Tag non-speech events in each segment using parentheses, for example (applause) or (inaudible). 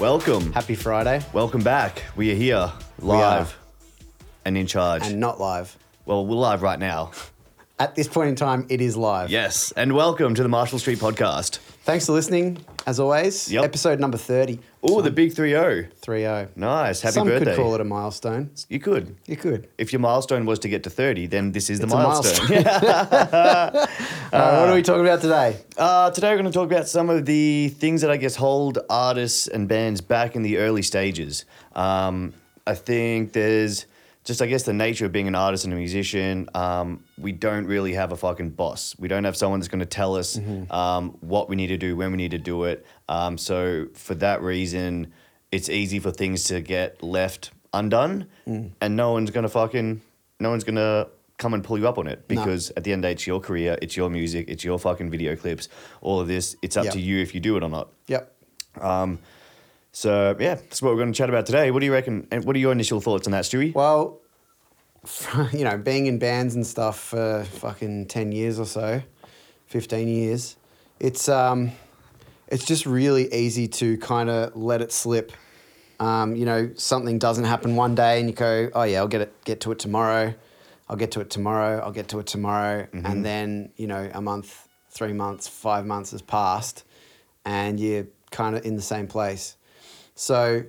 Welcome. Happy Friday. Welcome back. We are here live and in charge. And not live. well, we're live right now. At this point in time, it is live. Yes. And welcome to the Marshall Street podcast. Thanks for listening, as always. Yep. Episode number 30. Oh, the big 3 0. 3 0. Nice. Happy Some birthday. could call it a milestone. You could. You could. If your milestone was to get to 30, then this is the It's a milestone. (laughs) (laughs) Uh, what are we talking about today? Uh, today we're going to talk about some of the things that I guess hold artists and bands back in the early stages. Um, I think there's just, I guess, the nature of being an artist and a musician. Um, we don't really have a fucking boss. We don't have someone that's going to tell us um, what we need to do, when we need to do it. Um, so for that reason, it's easy for things to get left undone, and no one's going to fucking, no one's going to come and pull you up on it No. because at the end of the day, it's your career, it's your music, it's your fucking video clips, all of this. It's up Yep. to you if you do it or not. Yep. So yeah, that's what we're going to chat about today. What do you reckon? And what are your initial thoughts on that, Stewie? Well, (laughs) you know, being in bands and stuff for fucking 10 years or so, 15 years, it's, um, it's just really easy to kind of let it slip. Um, you know, something doesn't happen one day and you go, oh yeah, I'll get it, get to it tomorrow. I'll get to it tomorrow. I'll get to it tomorrow. And then, you know, a month, three months, five months has passed and you're kind of in the same place. So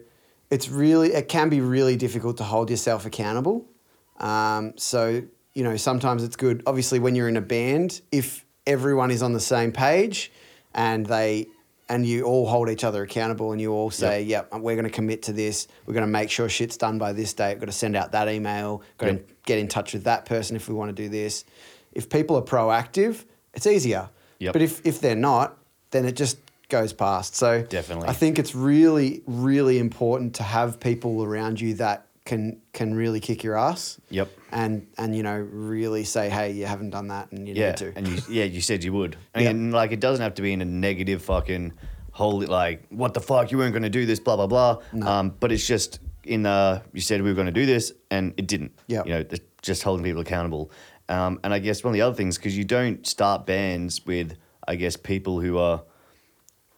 it's really, it can be really difficult to hold yourself accountable. Um, so, you know, sometimes it's good. Obviously, when you're in a band, if everyone is on the same page and they, and you all hold each other accountable and you all say, yep, we're going to commit to this. We're going to make sure shit's done by this date. We've got to send out that email. Got Yep. to get in touch with that person if we want to do this. If people are proactive, it's easier. Yep. But if, if they're not, then it just goes past. So Definitely. I think it's really, really important to have people around you that can can really kick your ass. Yep. And and you know really say, hey, you haven't done that, and you Yeah, need to. and you, yeah, you said you would. Yep. And like, it doesn't have to be in a negative fucking holy like, what the fuck, you weren't going to do this, blah blah blah. Um, but it's just in the you said we were going to do this, and it didn't. Yep. You know, just holding people accountable. Um, and I guess one of the other things because you don't start bands with, I guess, people who are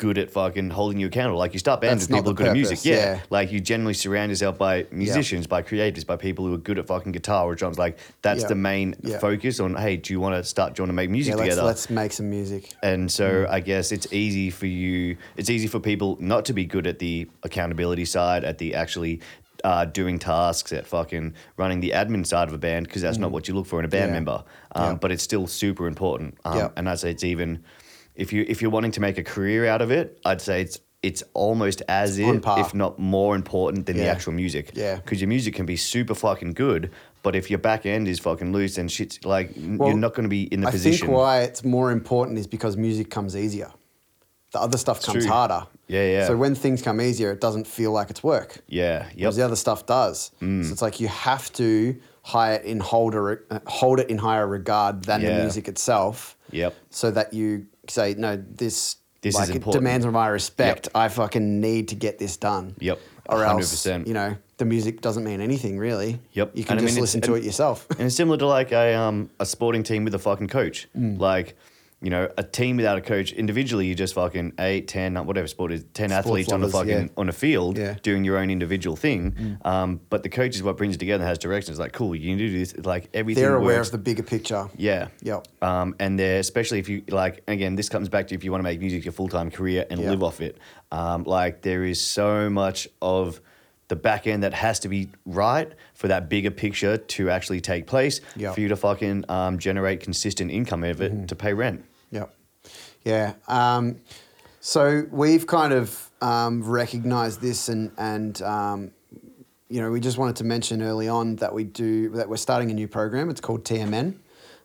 good at fucking holding you accountable. Like you start bands That's with people who the are good at music. Yeah. yeah. Like you generally surround yourself by musicians, by creators, by people who are good at fucking guitar or drums. Like that's Yeah. the main focus on. Hey, do you want to start? Do you want to make music yeah, let's, together? let's make some music. And Mm. so I guess it's easy for you, it's easy for people not to be good at the accountability side, at the actually uh, doing tasks, at fucking running the admin side of a band, because that's not what you look for in a band Mm. Yeah. member. Um, Yeah. But it's still super important. Um, Yeah. And I'd say it's even, if, you, if you're wanting to make a career out of it, I'd say it's it's almost as on if, if not more important than the actual music. Yeah. Because your music can be super fucking good, but if your back end is fucking loose and shit's like, Well, you're not going to be in the I position. I think why it's more important is because music comes easier. The other stuff comes true. harder. Yeah, yeah. So when things come easier, it doesn't feel like it's work. yeah. Yep. Whereas the other stuff does. Mm. So it's like you have to hire in hold, a, uh, hold it in higher regard than the music itself. Yep. So that you say, no, this, This is like, it important." demands my respect. I fucking need to get this done. Yep, Or else, 100%. you know, the music doesn't mean anything really. Yep. You can And I just mean, listen to and- it yourself. And it's similar to like a um a sporting team with a fucking coach. Mm. Like, you know, a team without a coach, individually you just fucking eight, ten, whatever sport is, ten athletes on a fucking yeah. on a field Yeah. Mm. doing your own individual thing. Um, but the coach is what brings it together and has direction. It's like, cool, you need to do this. It's like everything. They're aware works. of the bigger picture. Yeah. Yep. Um, and they're especially if you like again, this comes back to if you want to make music your full time career and Yeah. live off it. Um, like there is so much of the back end that has to be right for that bigger picture to actually take place Yep. for you to fucking um, generate consistent income of it Mm-hmm. to pay rent. Yep. Yeah. Um, so we've kind of um, recognized this, and and um, you know, we just wanted to mention early on that we do that we're starting a new program. It's called TMN.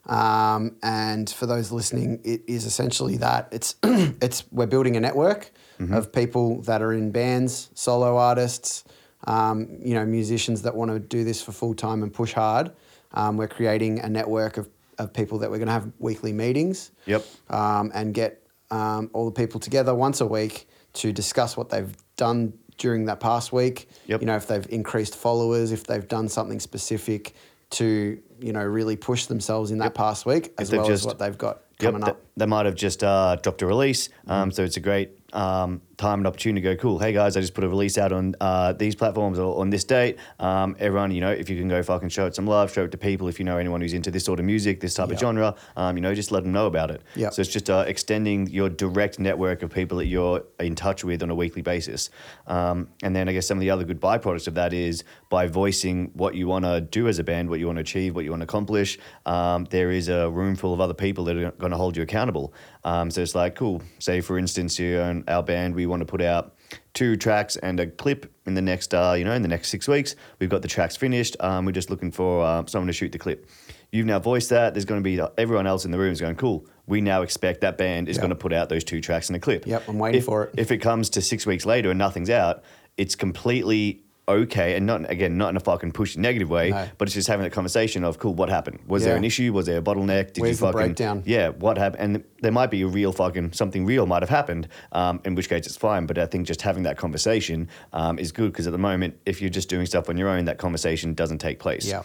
Um, and for those listening, it is essentially that it's (clears throat) it's we're building a network of people that are in bands, solo artists, um, you know, musicians that want to do this for full time and push hard. Um, we're creating a network of, of people that we're going to have weekly meetings Yep. um, and get um, all the people together once a week to discuss what they've done during that past week. Yep. You know, if they've increased followers, if they've done something specific to, you know, really push themselves in that past week, as well just- as what they've got Yep, coming up. They might have just uh, dropped a release, um, so it's a great um, time and opportunity to go, cool, hey guys, I just put a release out on uh, these platforms or on this date. Um, everyone, you know, if you can go fucking show it some love, show it to people. If you know anyone who's into this sort of music, this type Yeah. of genre, um, you know, just let them know about it. Yeah. So it's just uh, extending your direct network of people that you're in touch with on a weekly basis. Um, and then I guess some of the other good byproducts of that is by voicing what you want to do as a band, what you want to achieve, what you want to accomplish. Um, there is a room full of other people that are going to hold you accountable. Um, so it's like, cool. Say, for instance, you own our band, we want to put out two tracks and a clip in the next, uh, you know, in the next six weeks. We've got the tracks finished. Um, we're just looking for uh, someone to shoot the clip. You've now voiced that. There's going to be everyone else in the room is going, cool. We now expect that band is Yeah. going to put out those two tracks and a clip. Yep, I'm waiting If- for it. If it comes to six weeks later and nothing's out, it's completely okay and not again not in a fucking pushy negative way No. but it's just having that conversation of cool what happened was there an issue was there a bottleneck did Where's you fucking breakdown? yeah what happened and there might be a real fucking something real might have happened um, in which case it's fine but i think just having that conversation um, is good because at the moment if you're just doing stuff on your own that conversation doesn't take place Yeah.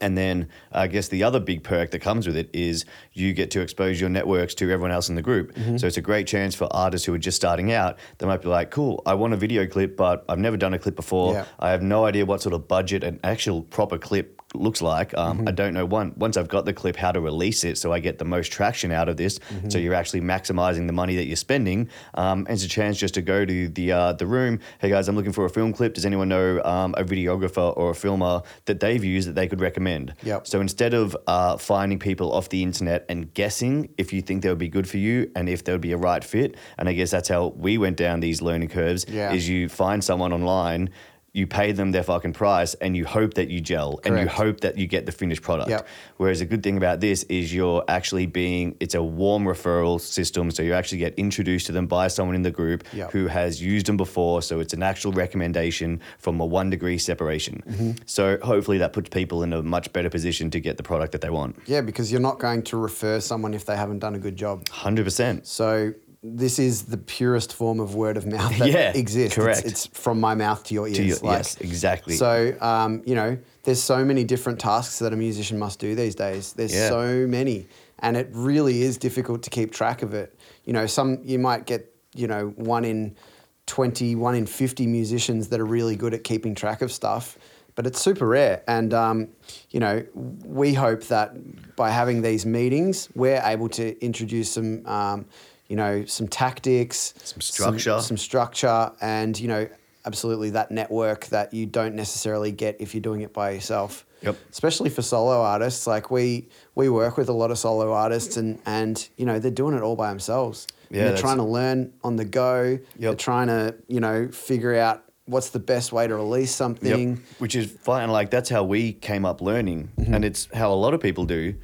And then I guess the other big perk that comes with it is you get to expose your networks to everyone else in the group. Mm-hmm. So it's a great chance for artists who are just starting out. They might be like, cool, I want a video clip, but I've never done a clip before. Yeah. I have no idea what sort of budget an actual proper clip looks like. Um, Mm-hmm. I don't know one, once I've got the clip how to release it so I get the most traction out of this. Mm-hmm. So you're actually maximizing the money that you're spending. Um, and it's a chance just to go to the uh, the room. Hey guys, I'm looking for a film clip. Does anyone know um, a videographer or a filmer that they've used that they could recommend? Yep. So instead of uh, finding people off the internet and guessing if you think they would be good for you and if they would be a right fit, and I guess that's how we went down these learning curves. Yeah. Is you find someone online. You pay them their fucking price and you hope that you gel and you hope that you get the finished product. Yep. Whereas a good thing about this is you're actually being, it's a warm referral system. So you actually get introduced to them by someone in the group Yep. who has used them before. So it's an actual recommendation from a one degree separation. Mm-hmm. So hopefully that puts people in a much better position to get the product that they want. Yeah, because you're not going to refer someone if they haven't done a good job. 100%. So this is the purest form of word of mouth that Yeah, exists. correct. It's, it's from my mouth to your ears. To your- like- yes, exactly. So um, you know, there's so many different tasks that a musician must do these days. There's Yeah. so many, and it really is difficult to keep track of it. You know, some you might get you know one in 20, one in 50 musicians that are really good at keeping track of stuff. But it's super rare. And, um, you know, we hope that by having these meetings, we're able to introduce some, um, you know, some tactics, Some structure. some, structure, and, you know, absolutely that network that you don't necessarily get if you're doing it by yourself. Yep. Especially for solo artists, like we we work with a lot of solo artists, and and you know they're doing it all by themselves. And Yeah, they're that's- trying to learn on the go. Yep. They're trying to you know figure out what's the best way to release something. Yep. Which is fine. Like that's how we came up learning, Mm-hmm. and it's how a lot of people do.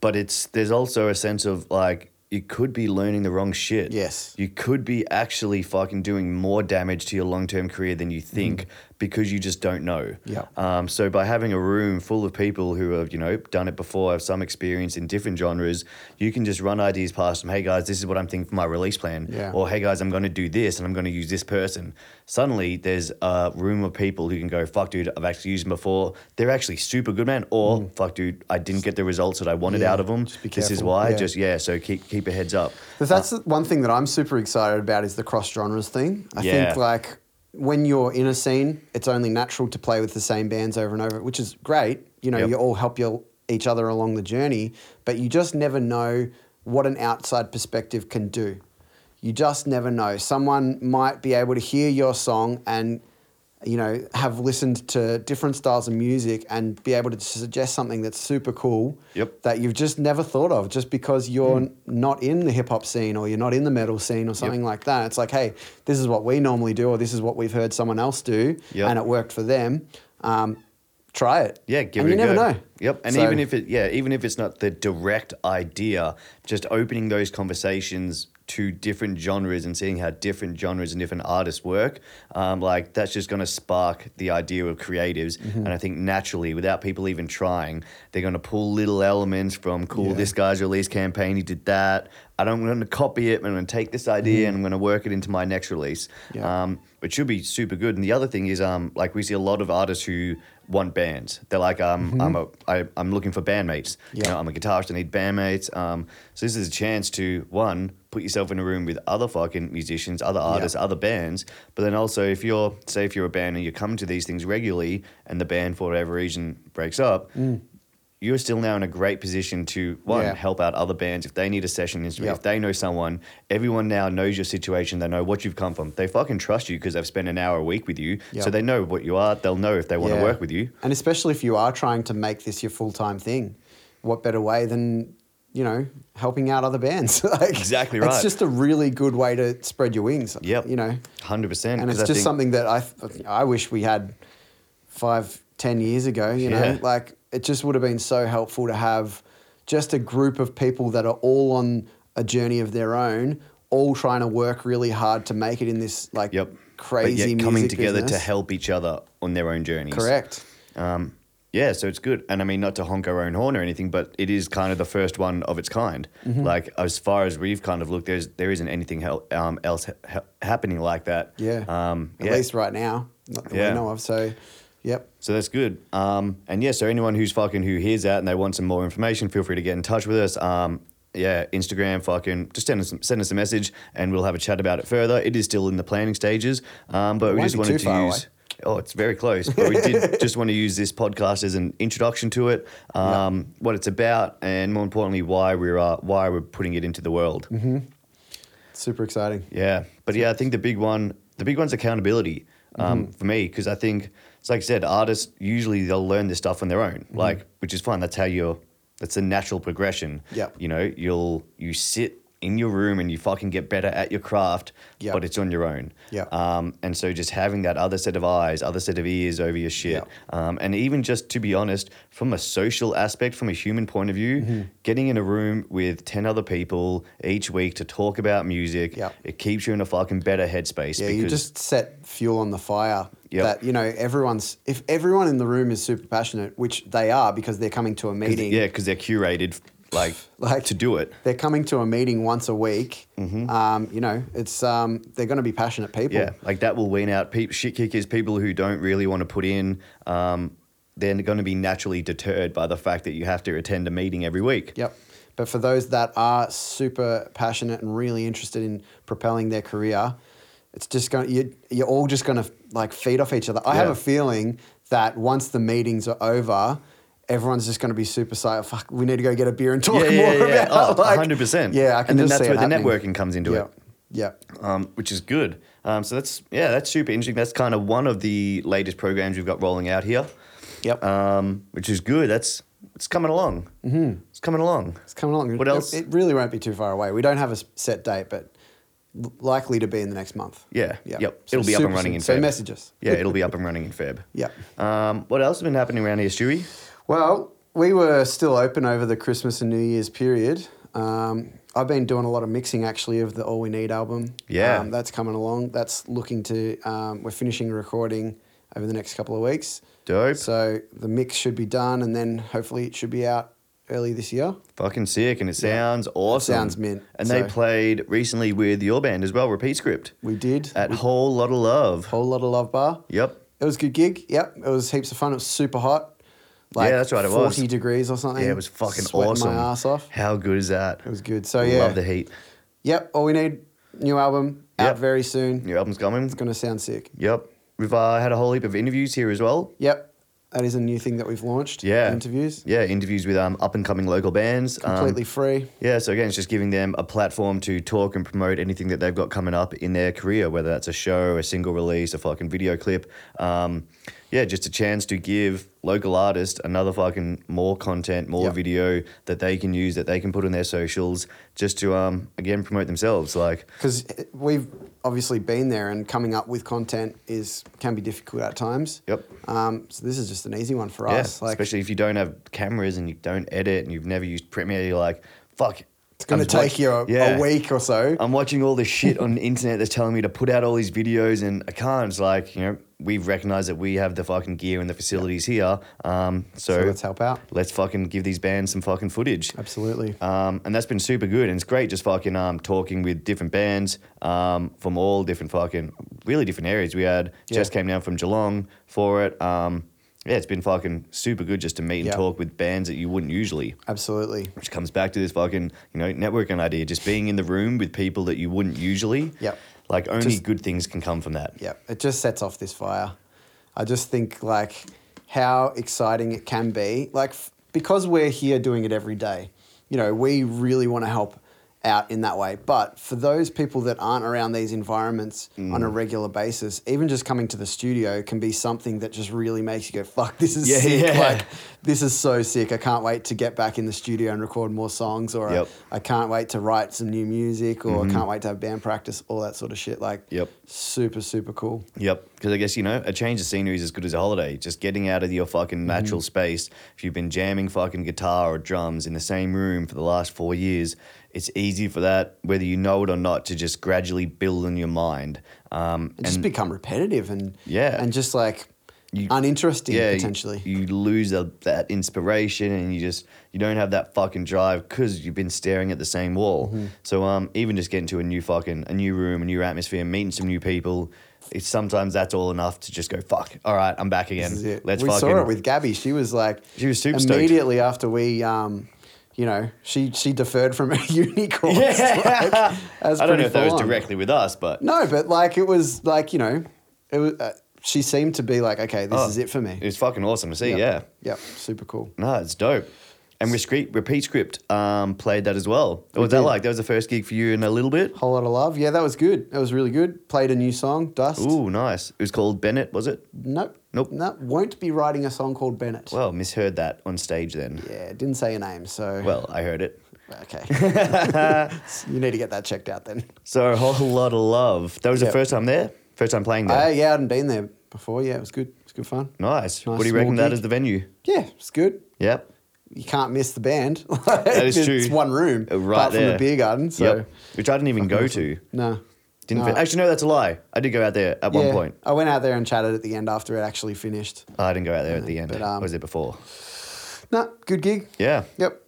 But it's there's also a sense of like you could be learning the wrong shit. Yes. You could be actually fucking doing more damage to your long term career than you think because you just don't know. Mm-hmm. Um, so by having a room full of people who have you know done it before, have some experience in different genres, you can just run ideas past them. Hey guys, this is what I'm thinking for my release plan. Yeah. Or hey guys, I'm going to do this and I'm going to use this person. Suddenly, there's a room of people who can go, fuck, dude, I've actually used them before. They're actually super good, man. Or fuck, dude, I didn't get the results that I wanted Mm. Yeah, out of them. This is why. Yeah. Just yeah. So keep keep a heads up. That's the one thing that I'm super excited about is the cross genres thing. I Yeah. think like when you're in a scene, it's only natural to play with the same bands over and over, which is great. You know, Yep. you all help your, each other along the journey, but you just never know what an outside perspective can do. You just never know. Someone might be able to hear your song and you know, have listened to different styles of music and be able to suggest something that's super cool Yep. that you've just never thought of just because you're n- not in the hip hop scene or you're not in the metal scene or something like that. It's like, hey, this is what we normally do or this is what we've heard someone else do Yep. and it worked for them. Um, try it. Yeah, give and it you never go. know. Yep. And So- even if it, yeah, even if it's not the direct idea, just opening those conversations to different genres and seeing how different genres and different artists work, um, like that's just going to spark the idea of creatives. Mm-hmm. And I think naturally, without people even trying, they're going to pull little elements from cool. Yeah. This guy's release campaign, he did that. I don't want to copy it. I'm going to take this idea and I'm going to work it into my next release. Mm-hmm. Yeah. Um, which should be super good. And the other thing is, um, like we see a lot of artists who want bands. They're like, um, I'm a, I, I'm looking for bandmates. You Mm-hmm. Yeah. know, I'm a guitarist. I need bandmates. Um, so this is a chance to one put yourself in a room with other fucking musicians, other artists, other bands. But then also, if you're say if you're a band and you're coming to these things regularly, and the band for whatever reason breaks up. You're still now in a great position to one Yeah. help out other bands if they need a session instrument, Yep. if they know someone. Everyone now knows your situation. They know what you've come from. They fucking trust you because they've spent an hour a week with you, so they know what you are. They'll know if they want to Yeah. work with you. And especially if you are trying to make this your full time thing, what better way than you know helping out other bands? (laughs) like, Exactly It's just a really good way to spread your wings. Yep. You know, Hundred percent. and it's just something that I I wish we had five ten years ago. You know, like it just would have been so helpful to have just a group of people that are all on a journey of their own, all trying to work really hard to make it in this like Yep. crazy coming together to help each other on their own journeys. Correct. Um, yeah, so it's good. And I mean, not to honk our own horn or anything, but it is kind of the first one of its kind. Mm-hmm. Like, as far as we've kind of looked, there's, there isn't anything hel- um, else ha- ha- happening like that. Yeah. Um, At yeah. least right now, not that Yeah. we know of. So. So that's good. Um, and yeah, so anyone who's fucking who hears that and they want some more information, feel free to get in touch with us. Um, yeah, Instagram, fucking just send us send us a message and we'll have a chat about it further. It is still in the planning stages, um, but It we just wanted to use. away. Oh, it's very close, but we did (laughs) just want to use this podcast as an introduction to it, um, what it's about, and more importantly, why we're uh, why we're putting it into the world. Mm-hmm. Super exciting. Yeah, but yeah, I think the big one, the big one's accountability um, Mm-hmm. for me because I think it's like I said, artists usually they'll learn this stuff on their own, Mm-hmm. like which is fine. That's how you're. That's a natural progression. Yep. You know, you'll you sit in your room and you fucking get better at your craft, Yep. but it's on your own. Yep. Um, and so just having that other set of eyes, other set of ears over your shit, Yep. um, and even just to be honest, from a social aspect, from a human point of view, Mm-hmm. getting in a room with ten other people each week to talk about music, Yep. it keeps you in a fucking better headspace. Yeah, because, you just set fuel on the fire. Yep. That you know, everyone's if everyone in the room is super passionate, which they are because they're coming to a meeting. yeah, because they're curated, like, Like- to do it. They're coming to a meeting once a week. Um, you know, it's um, they're going to be passionate people. Mm-hmm. Yeah, like that will wean out peop shit kickers, people who don't really want to put in. Um, they're going to be naturally deterred by the fact that you have to attend a meeting every week. Yep. But for those that are super passionate and really interested in propelling their career, it's just going you you're all just going to like feed off each other. I have a feeling that once the meetings are over, everyone's just going to be super psyched. Fuck, we need to go get a beer and talk Yeah, yeah, more yeah. about Oh, like 100%. Yeah, I can And then that's where the happening. networking comes into yeah. it. Yeah. um, which is good. Um, so that's yeah, that's super interesting. That's kind of one of the latest programs we've got rolling out here. Yep. Um, which is good. That's it's coming along. Mm-hmm. It's coming along. It's coming along. What It- else? It, really won't be too far away. We don't have a set date, but likely to be in the next month. Yeah. Yeah. Yep. So It'll be up and running soon. in So Feb. message us. Yeah, it'll be up and running in Feb. (laughs) Yep. Um, what else has been happening around here, Stewie? Well, we were still open over the Christmas and New Year's period. Um, I've been doing a lot of mixing actually of the All We Need album. Yeah. Um, that's coming along. That's looking to, um, we're finishing recording over the next couple of weeks. Dope. So the mix should be done and then hopefully it should be out early this year. Fucking sick, and it sounds awesome. sounds mint, And they played recently with your band as well, Repeat Script, We did. at Whole Lot of Love. Whole lot of love bar. Yep. It was a good gig. Yep. It was heaps of fun. It was super hot. Yeah, that's right, it was. 40 degrees or something. Yeah, it was fucking Sweating awesome. my ass off. How good is that? It was good. So yeah. Love the heat. Yep. All we need, new album out Yep. very soon. Your album's coming. It's gonna sound sick. Yep. We've uh, had a whole heap of interviews here as well. Yep. That is a new thing that we've launched. Yeah. Interviews. Yeah, interviews with um, up and coming local bands. Um, Completely free. yeah, so again, it's just giving them a platform to talk and promote anything that they've got coming up in their career, whether that's a show, a single release, a fucking video clip. Um, yeah, just a chance to give local artist another fucking more content, more Yep. video that they can use, that they can put on their socials, just to um, again promote themselves. Like, Because we've obviously been there and coming up with content is can be difficult at times. Yep. Um, so this is just an easy one for yeah, us. Like especially if you don't have cameras and you don't edit and you've never used Premiere, you're like, fuck, It's going to take you a, Yeah. a week or so. I'm watching all this shit on the internet that's telling me to put out all these videos, and I can't. It's like you know, we've recognized that we have the fucking gear and the facilities here. Um, so, so let's help out. let's fucking give these bands some fucking footage. Absolutely. Um, and that's been super good, and it's great just fucking um, talking with different bands um, from all different fucking really different areas. We had Yeah. Jess came down from Geelong for it. Um, yeah, it's been fucking super good just to meet and Yeah. talk with bands that you wouldn't usually. Absolutely. Which comes back to this fucking you know networking idea, just being in the room with people that you wouldn't usually. Yep. Like only Just- good things can come from that. Yep. it just sets off this fire. I just think like how exciting it can be. Like f- because we're here doing it every day, you know, we really want to help out in that way. But for those people that aren't around these environments on a Mm. regular basis, even just coming to the studio can be something that just really makes you go, "Fuck, this is Yeah, sick!" yeah. Like this is so sick. I can't wait to get back in the studio and record more songs, or Yep. I can't wait to write some new music, or I can't wait to have band practice, all that sort of shit. Like, Yep. super super cool. Yep, because I guess you know a change of scenery is as good as a holiday. Just getting out of your fucking natural space. If you've been jamming fucking guitar or drums in the same room for the last four years, it's easy for that, whether you know it or not, to just gradually build in your mind. Um, and just become repetitive and Yeah. and just like You- uninteresting yeah, potentially. You, lose a, that inspiration, and you just you don't have that fucking drive because you've been staring at the same wall. Mm-hmm. So um, even just getting to a new fucking a new room, a new atmosphere, meeting some new people. It's sometimes that's all enough to just go fuck. All right, I'm back again. This is it. Let's we fucking saw it with Gabby. She was like, She was super stoked. immediately after we, um, you know, she she deferred from (laughs) a uni course. Yeah. like, I don't know if that was on. directly with us, but No, but like it was like you know, it was. Uh, she seemed to be like, okay, this Oh, is it for me. it was fucking awesome to see. Yep. Yeah, Yep. Super cool. no, it's dope. And Repeat, Repeat Script um, played that as well. What was that like? That was the first gig for you in a little bit. Whole lot of love. Yeah, that was good. That was really good. Played a new song, Dust. Ooh, nice. It was called Bennett, was it? Nope. Nope. No, won't be writing a song called Bennett. Well, misheard that on stage then. yeah, didn't say your name, so. Well, I heard it. Okay. (laughs) (laughs) you need to get that checked out then. So a whole lot of love. That was Yep. the first time there. First time playing there. Uh, yeah, I hadn't been there before. Yeah, it was good. It was good fun. nice. Nice What do you reckon that gig. is the venue? Yeah, it's good. Yep. You can't miss the band. That is (laughs) it's true. one room, Uh, right apart from the beer garden. So yep. Which I didn't even go to. no, Didn't No. fin- actually no, that's a lie. I did go out there at one point. I went out there and chatted at the end after it actually finished. I didn't go out there at the end. but, um, was it before? No, good gig. Yeah. Yep.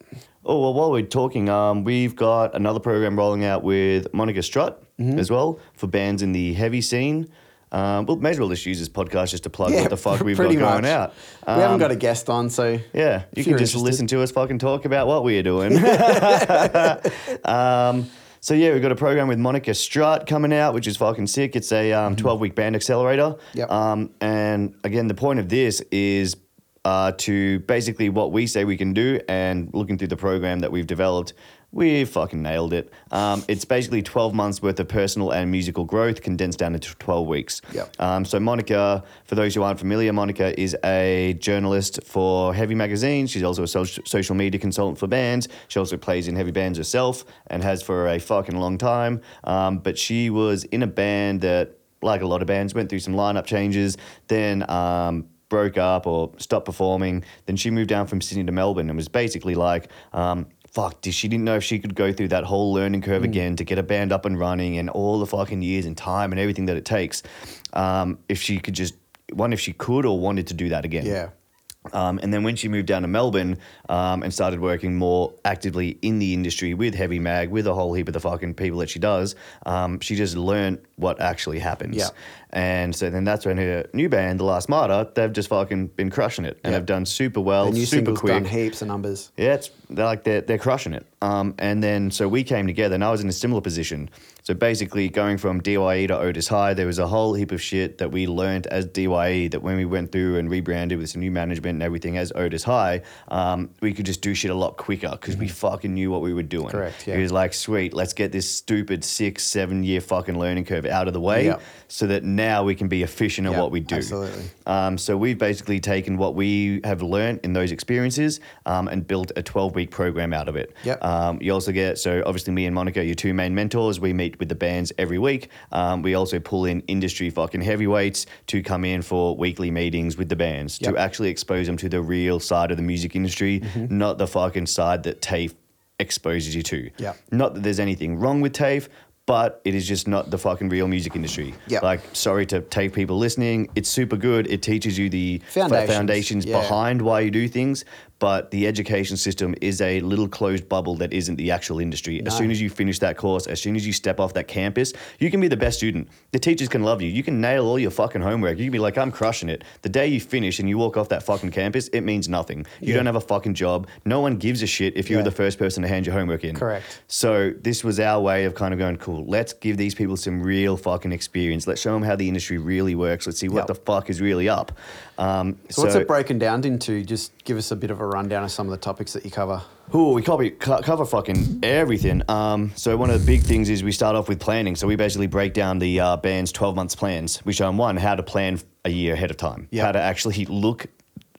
Oh well, while we're talking, um, we've got another program rolling out with Monica Strutt Mm-hmm. as well for bands in the heavy scene. Um, well, may as well just use this podcast just to plug Yeah, what the fuck we've got pretty going much. out. we haven't Um, got a guest on, so Yeah, you can just interested. listen to us fucking talk about what we are doing. (laughs) (laughs) um, so yeah, we've got a program with Monica Strutt coming out, which is fucking sick. It's a um, 12 week band accelerator. Mm-hmm. Yep. Um, and again, the point of this is uh, to basically what we say we can do, and looking through the program that we've developed, we fucking nailed it. Um, it's basically 12 months worth of personal and musical growth condensed down into 12 weeks. Yep. Um, so Monica, for those who aren't familiar, Monica is a journalist for Heavy Magazine. She's also a social, social media consultant for bands. She also plays in heavy bands herself and has for a fucking long time. Um, but she was in a band that, like a lot of bands, went through some lineup changes. Then. Um, broke up or stopped performing then she moved down from sydney to melbourne and was basically like um, fuck, did she didn't know if she could go through that whole learning curve Mm. again to get a band up and running and all the fucking years and time and everything that it takes. Um, if she could just one, if she could or wanted to do that again. yeah, Um, and then when she moved down to Melbourne um, and started working more actively in the industry with Heavy Mag, with a whole heap of the fucking people that she does, um, she just learned what actually happens. Yeah. And so then that's when her new band, The Last Martyr, they've just fucking been crushing it and Yeah. have done super well, the new super quick. done heaps of numbers. Yeah, it's they're like they're they're crushing it. Um, and then so we came together, and I was in a similar position. So basically, going from DYE to Otis High, there was a whole heap of shit that we learned as DYE. That when we went through and rebranded with some new management and everything as Otis High, um, we could just do shit a lot quicker because we fucking knew what we were doing. Mm-hmm. Correct, yeah. It was like, sweet, let's get this stupid six, seven year fucking learning curve out of the way, Yeah. so that now we can be efficient at Yeah, what we do. absolutely. Um, so we've basically taken what we have learned in those experiences um, and built a 12 week program out of it. Yep. Um, you also get, so obviously me and Monica, your two main mentors, we meet with the bands every week. Um, we also pull in industry fucking heavyweights to come in for weekly meetings with the bands Yep. to actually expose them to the real side of the music industry, Mm-hmm. not the fucking side that TAFE exposes you to. Yep. Not that there's anything wrong with TAFE, but it is just not the fucking real music industry. Yep. Like, sorry to TAFE people listening. It's super good. It teaches you the f- Foundations, foundations yeah. behind why you do things. But the education system is a little closed bubble that isn't the actual industry. As soon as you finish that course, as soon as you step off that campus, you can be the best student. The teachers can love you. You can nail all your fucking homework. You can be like, I'm crushing it. The day you finish and you walk off that fucking campus, it means nothing. You Yeah. don't have a fucking job. No one gives a shit if you were Yeah. the first person to hand your homework in. Correct. So this was our way of kind of going, cool, let's give these people some real fucking experience. Let's show them how the industry really works. Let's see what Yep. the fuck is really up. Um, So, what's it broken down into? Just give us a bit of a rundown of some of the topics that you cover. Ooh, we cover, co- cover fucking everything. Um, so one of the big things is we start off with planning. So we basically break down the uh, band's 12 months plans. We show them one, how to plan a year ahead of time, Yep. how to actually look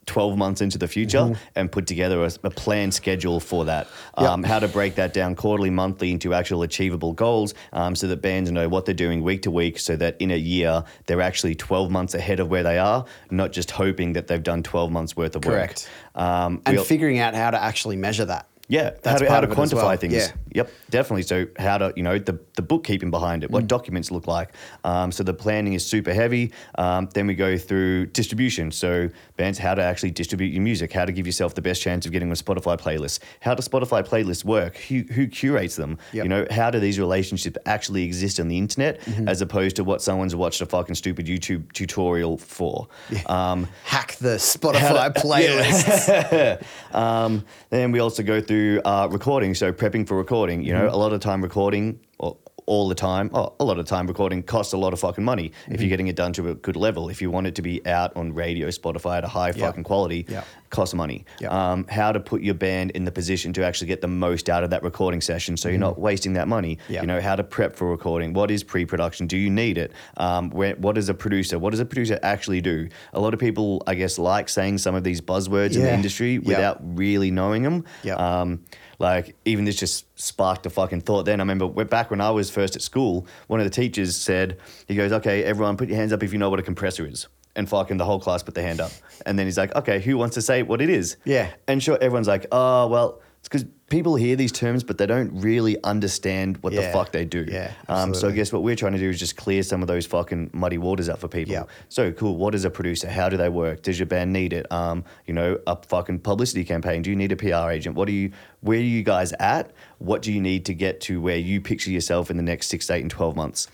12 months into the future Mm-hmm. and put together a, a planned schedule for that. Yep. Um, how to break that down quarterly, monthly into actual achievable goals um, so that bands know what they're doing week to week so that in a year they're actually 12 months ahead of where they are, not just hoping that they've done 12 months worth of Correct. work. Um, And we'll- figure out how to actually measure that. Yeah, That's how to, how to of it as quantify well. things. Yeah. Yep, definitely. So how to, you know, the, the bookkeeping behind it, what Mm. documents look like. Um, so the planning is super heavy. Um, then we go through distribution. So bands, how to actually distribute your music, how to give yourself the best chance of getting a Spotify playlist, how do Spotify playlists work, who, who curates them, Yep. you know, how do these relationships actually exist on the internet Mm-hmm. as opposed to what someone's watched a fucking stupid YouTube tutorial for. Um, Hack the Spotify (laughs) playlist. (laughs) um, then we also go through uh, recording, so prepping for recording. You know, a lot of time recording, or all the time, oh, a lot of time recording costs a lot of fucking money if you're getting it done to a good level. If you want it to be out on radio, Spotify at a high fucking quality, Yeah. costs money. Yeah. Um, how to put your band in the position to actually get the most out of that recording session so you're not wasting that money. Yeah. You know, how to prep for recording. What is pre production? Do you need it? Um, where, what is a producer? What does a producer actually do? A lot of people, I guess, like saying some of these buzzwords in the industry without really knowing them. Yeah. Um, like even this just sparked a fucking thought. Then I remember back when I was first at school, one of the teachers said, he goes, "Okay, everyone, put your hands up if you know what a compressor is." And fucking the whole class put their hand up. And then he's like, "Okay, who wants to say what it is?" Yeah. And sure, everyone's like, "Oh, well." It's because people hear these terms, but they don't really understand what the fuck they do. Yeah, Um, so I guess what we're trying to do is just clear some of those fucking muddy waters up for people. Yeah. So cool. What is a producer? How do they work? Does your band need it? Um, you know, a fucking publicity campaign. Do you need a PR agent? What do you? Where are you guys at? What do you need to get to where you picture yourself in the next six, eight, and twelve months?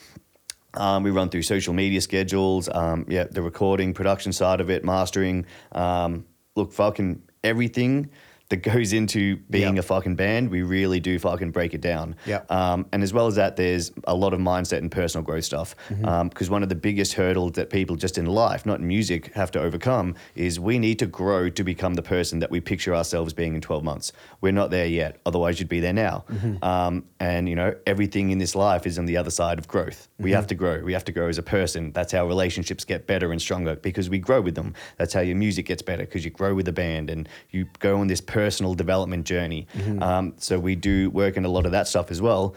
Um, we run through social media schedules, um, yeah, the recording, production side of it, mastering. Um, look, fucking everything that goes into being Yep. a fucking band, we really do fucking break it down. Yep. Um, and as well as that, there's a lot of mindset and personal growth stuff. Mm-hmm. Because one of the biggest hurdles that people just in life, not in music, have to overcome is we need to grow to become the person that we picture ourselves being in 12 months. We're not there yet. Otherwise, you'd be there now. Mm-hmm. Um, and, you know, everything in this life is on the other side of growth. We Mm-hmm. have to grow. We have to grow as a person. That's how relationships get better and stronger because we grow with them. That's how your music gets better because you grow with the band and you go on this personal development journey. Mm-hmm. Um, so we do work in a lot of that stuff as well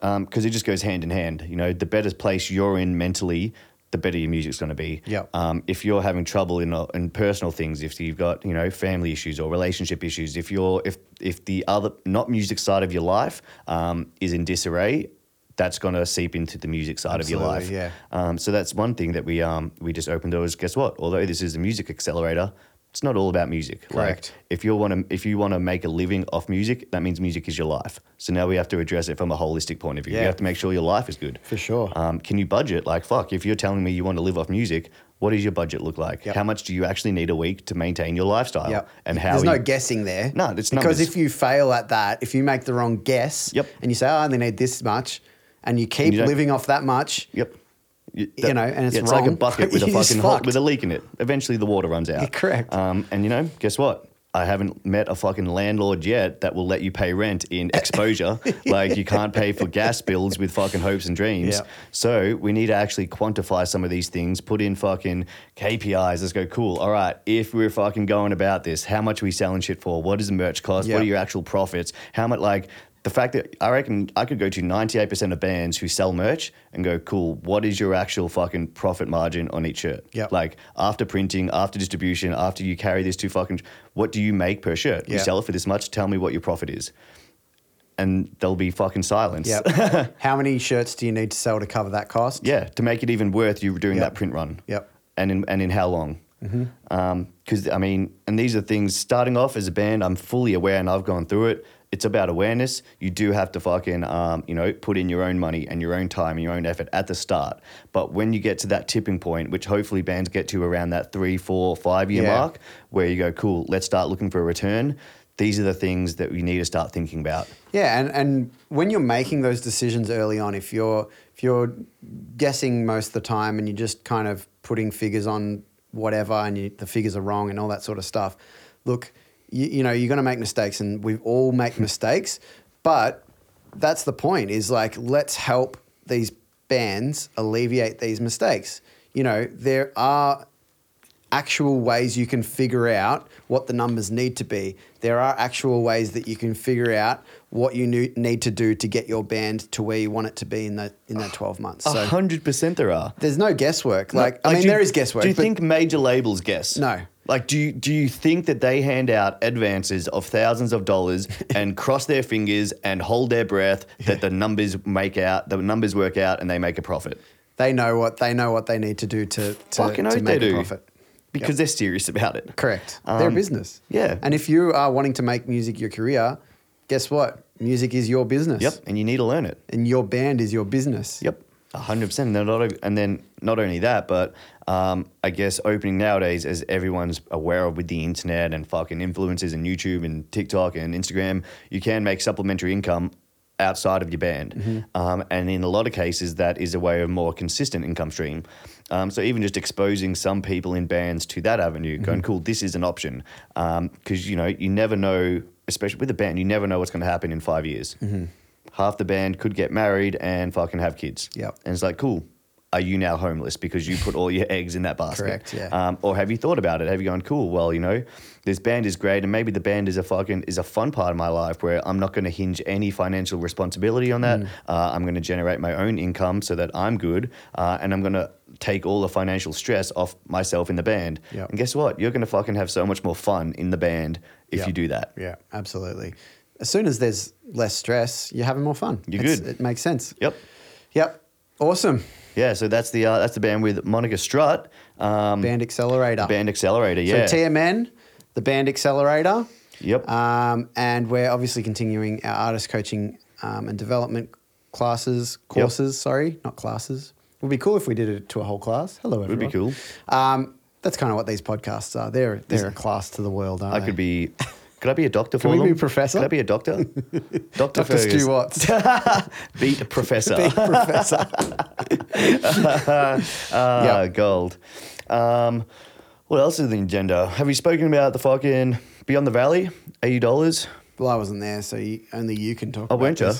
because it just goes hand in hand. You know, the better place you're in mentally, the better your music's going to be. Yep. Um, if you're having trouble in, in personal things, if you've got you know family issues or relationship issues, if you're if if the other not music side of your life um, is in disarray. That's going to seep into the music side of your life. Yeah. Um, so that's one thing that we um, we just opened doors. Guess what? Although this is a music accelerator, it's not all about music. Correct. Like, if you want to if you want to make a living off music, that means music is your life. So now we have to address it from a holistic point of view. Yeah. You have to make sure your life is good. For sure. Um, can you budget? Like fuck, if you're telling me you want to live off music, what does your budget look like? Yep. How much do you actually need a week to maintain your lifestyle? Yep. And how There's you- no guessing there. No, it's because numbers. if you fail at that, if you make the wrong guess, Yep. and you say, "Oh, I only need this much," and you keep you living off that much, Yep. You, You know, and it's it's like a bucket with a (laughs) fucking hole, with a leak in it. Eventually, the water runs out. Yeah, correct. Um, and you know, guess what? I haven't met a fucking landlord yet that will let you pay rent in (laughs) exposure. like you can't pay for gas bills with fucking hopes and dreams. Yeah. So we need to actually quantify some of these things. Put in fucking KPIs. Let's go. Cool. All right. If we're fucking going about this, how much are we selling shit for? What does the merch cost? Yeah. What are your actual profits? How much like the fact that I reckon I could go to 98% of bands who sell merch and go, cool, what is your actual fucking profit margin on each shirt? Yep. Like after printing, after distribution, after you carry this to fucking, what do you make per shirt? You sell it for this much, tell me what your profit is. and there'll be fucking silence. Yep. (laughs) How many shirts do you need to sell to cover that cost? yeah, to make it even worth you doing Yep. that print run. Yep. And in and in how long? Mm-hmm. Um, because I mean, and these are things. Starting off as a band, I'm fully aware, and I've gone through it. It's about awareness. You do have to fucking, um, you know, put in your own money and your own time and your own effort at the start. But when you get to that tipping point, which hopefully bands get to around that three, four, five year Yeah. mark, where you go, cool, let's start looking for a return. These are the things that we need to start thinking about. Yeah, and, and when you're making those decisions early on, if you're if you're guessing most of the time and you're just kind of putting figures on whatever and you, the figures are wrong and all that sort of stuff, look, you, you know you're going to make mistakes and we all make (laughs) mistakes, but that's the point. Is like let's help these bands alleviate these mistakes. You know there are actual ways you can figure out what the numbers need to be. There are actual ways that you can figure out what you need to do to get your band to where you want it to be in that in that (sighs) 12 months. A So hundred percent, there are. there's no guesswork. Like I mean do there is guesswork. Do you think major labels guess? No. Like, do you, do you think that they hand out advances of thousands of dollars (laughs) and cross their fingers and hold their breath that the numbers make out, the numbers work out, and they make a profit? they know what they know what they need to do to to, to make a profit. Because they're serious about it. Correct. They're a Um, business. yeah. And if you are wanting to make music your career, guess what? Music is your business. Yep, and you need to learn it. And your band is your business. Yep, a hundred percent. And not and then not only that, but um, I guess opening nowadays, as everyone's aware of with the internet and fucking influencers and YouTube and TikTok and Instagram, you can make supplementary income outside of your band. Um, and in a lot of cases, that is a way of more consistent income stream. Um, so even just exposing some people in bands to that avenue, going, cool, this is an option. Because, you know, you never know, especially with a band, you never know what's going to happen in five years. Half the band could get married and fucking have kids. Yep. And it's like, cool. Are you now homeless because you put all your (laughs) eggs in that basket? Correct, yeah. Um, or have you thought about it? Have you gone, cool? Well, you know, this band is great, and maybe the band is a fucking is a fun part of my life where I'm not going to hinge any financial responsibility on Mm. that. Uh, I'm going to generate my own income so that I'm good, uh, and I'm going to take all the financial stress off myself in the band. Yep. And guess what? You're going to fucking have so much more fun in the band if Yep. you do that. Yeah, absolutely. As soon as there's less stress, you're having more fun. You're It's- good. It makes sense. Yep. Yep. Awesome. Yeah. So that's the uh, that's the band with Monica Strutt. Um, Band Accelerator. Band Accelerator. Yeah. So TMN, the Band Accelerator. Yep. Um, and we're obviously continuing our artist coaching um, and development classes, courses, sorry, not classes. It would be cool if we did it to a whole class. Hello, everyone. Would be cool. Um, that's kind of what these podcasts are. They're, they're a class to the world, aren't I they? could be. (laughs) Could I be a doctor for Can we them? be a professor? Could I be a doctor? (laughs) Doctor, Dr. Stu Watts. Beat a professor. Big professor. (laughs) Yep. gold. Um, what else is in the agenda? Have you spoken about the fucking Beyond the Valley? Eighty dollars. well, I wasn't there, so you, only you can talk Oh, about weren't you?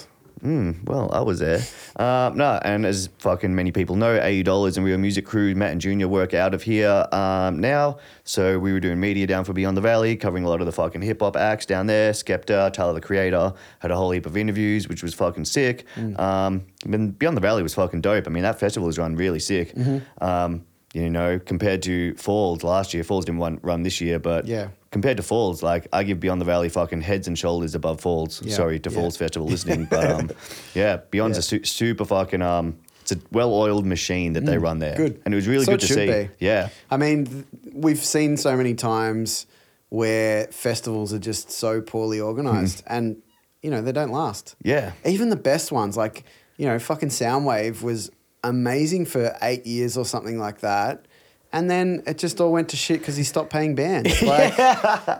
Mm, well, I was there. Um, no, and as fucking many people know, AU Dollars and Real Music Crew, Matt and Junior work out of here um, now. So we were doing media down for Beyond the Valley, covering a lot of the fucking hip hop acts down there. Skepta, Tyler the Creator, had a whole heap of interviews, which was fucking sick. Um, and Beyond the Valley was fucking dope. I mean, that festival was run really sick. Um, you know, compared to Falls last year, Falls didn't run, run this year, but Yeah. compared to Falls, like I give Beyond the Valley fucking heads and shoulders above Falls. Yeah, Sorry to yeah. Falls Festival (laughs) listening, but um, yeah, Beyond's Yeah. a su- super fucking um, it's a well-oiled machine that they run there. Mm, good. and it was really So good to see. be. Yeah, I mean, th- we've seen so many times where festivals are just so poorly organized and, you know, they don't last. yeah, Even the best ones, like, you know, fucking Soundwave was amazing for eight years or something like that. And then it just all went to shit because he stopped paying bands. (laughs) Like,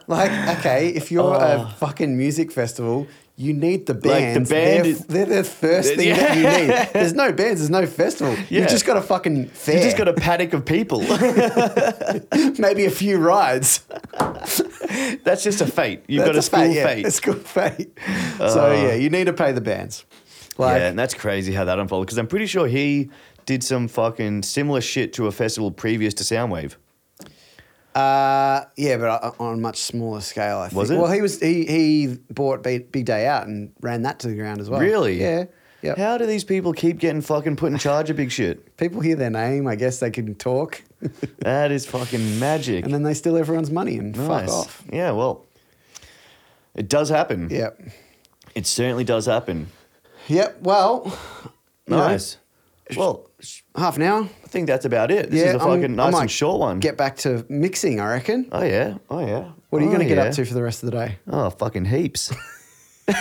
like, okay, if you're a oh. fucking music festival, you need the Oh. Like, the bands. band they're, is- they're the first thing that you need. (laughs) There's no bands, there's no festival. Yeah. You've just got a fucking fair. you just got a paddock of people. (laughs) maybe a few rides. That's just a fete. You've got a That's school yeah, fete. A school fete. Uh. so yeah, you need to pay the bands. Like, yeah, and that's crazy how that unfolded because I'm pretty sure he did some fucking similar shit to a festival previous to Soundwave. uh, yeah, but on- a much smaller scale. I think. Was it? Well, he was he he bought Big, Day Out and ran that to the ground as well. Really? Yeah. Yeah. How do these people keep getting fucking put in charge of big shit? People hear their name. I guess they can talk, (laughs) That is fucking magic. and then they steal everyone's money and fuck off. Yeah, well, it does happen. Yeah. It certainly does happen. Yep. Well, you know, Nice. Well, half an hour. I think that's about it. This yeah, is a I'm- fucking nice might and short one. Get back to mixing, I reckon. oh yeah. Oh yeah. What are you Oh, going to get yeah. up to for the rest of the day? Oh, fucking heaps. (laughs)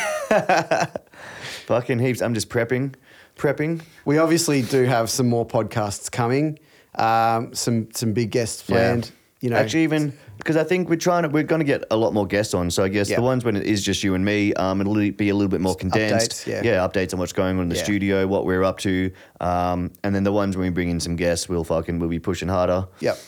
fucking heaps. I'm just prepping, prepping. We obviously do have some more podcasts coming. Um, some some big guests planned. You know, actually, even because I think we're trying to, we're going to get a lot more guests on. So I guess Yeah. the ones when it is just you and me, um, it'll be a little bit more condensed. Updates, yeah. updates on what's going on in the Yeah. studio, what we're up to, um, and then the ones when we bring in some guests, we'll fucking we'll be pushing harder. Yep.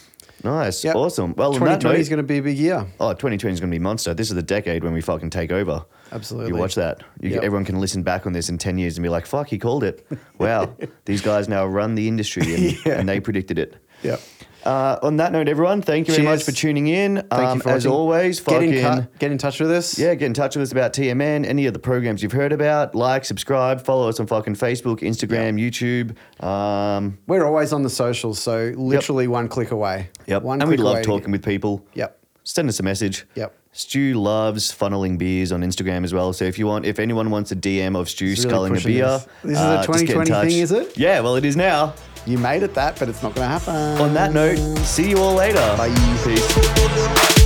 Nice, Yep. awesome. Well, 2020 is going to be a big year. Oh, 2020 is going to be monster. This is the decade when we fucking take over. Absolutely. You watch that. You, Yep. Everyone can listen back on this in 10 years and be like, fuck, he called it. (laughs) Wow. These guys now run the industry and, (laughs) Yeah. and they predicted it. Yep. Uh, on that note, everyone, thank you very much for tuning in. Thank Um, you for as watching. always, get in, cut, get in touch with us. yeah, get in touch with us about TMN, any of the programs you've heard about. Like, subscribe, follow us on fucking Facebook, Instagram, YouTube. Um, We're always on the socials, so literally one click away. yep. One and we love talking get- with people. Yep. Send us a message. Yep. Stu loves funneling beers on Instagram as well. So if you want, if anyone wants a DM of Stu really sculling a beer, this. This is a uh, just get in 2020 thing, is it? Yeah, well, it is now. You made it that, but it's not going to happen. On that note, see you all later. Bye. Peace.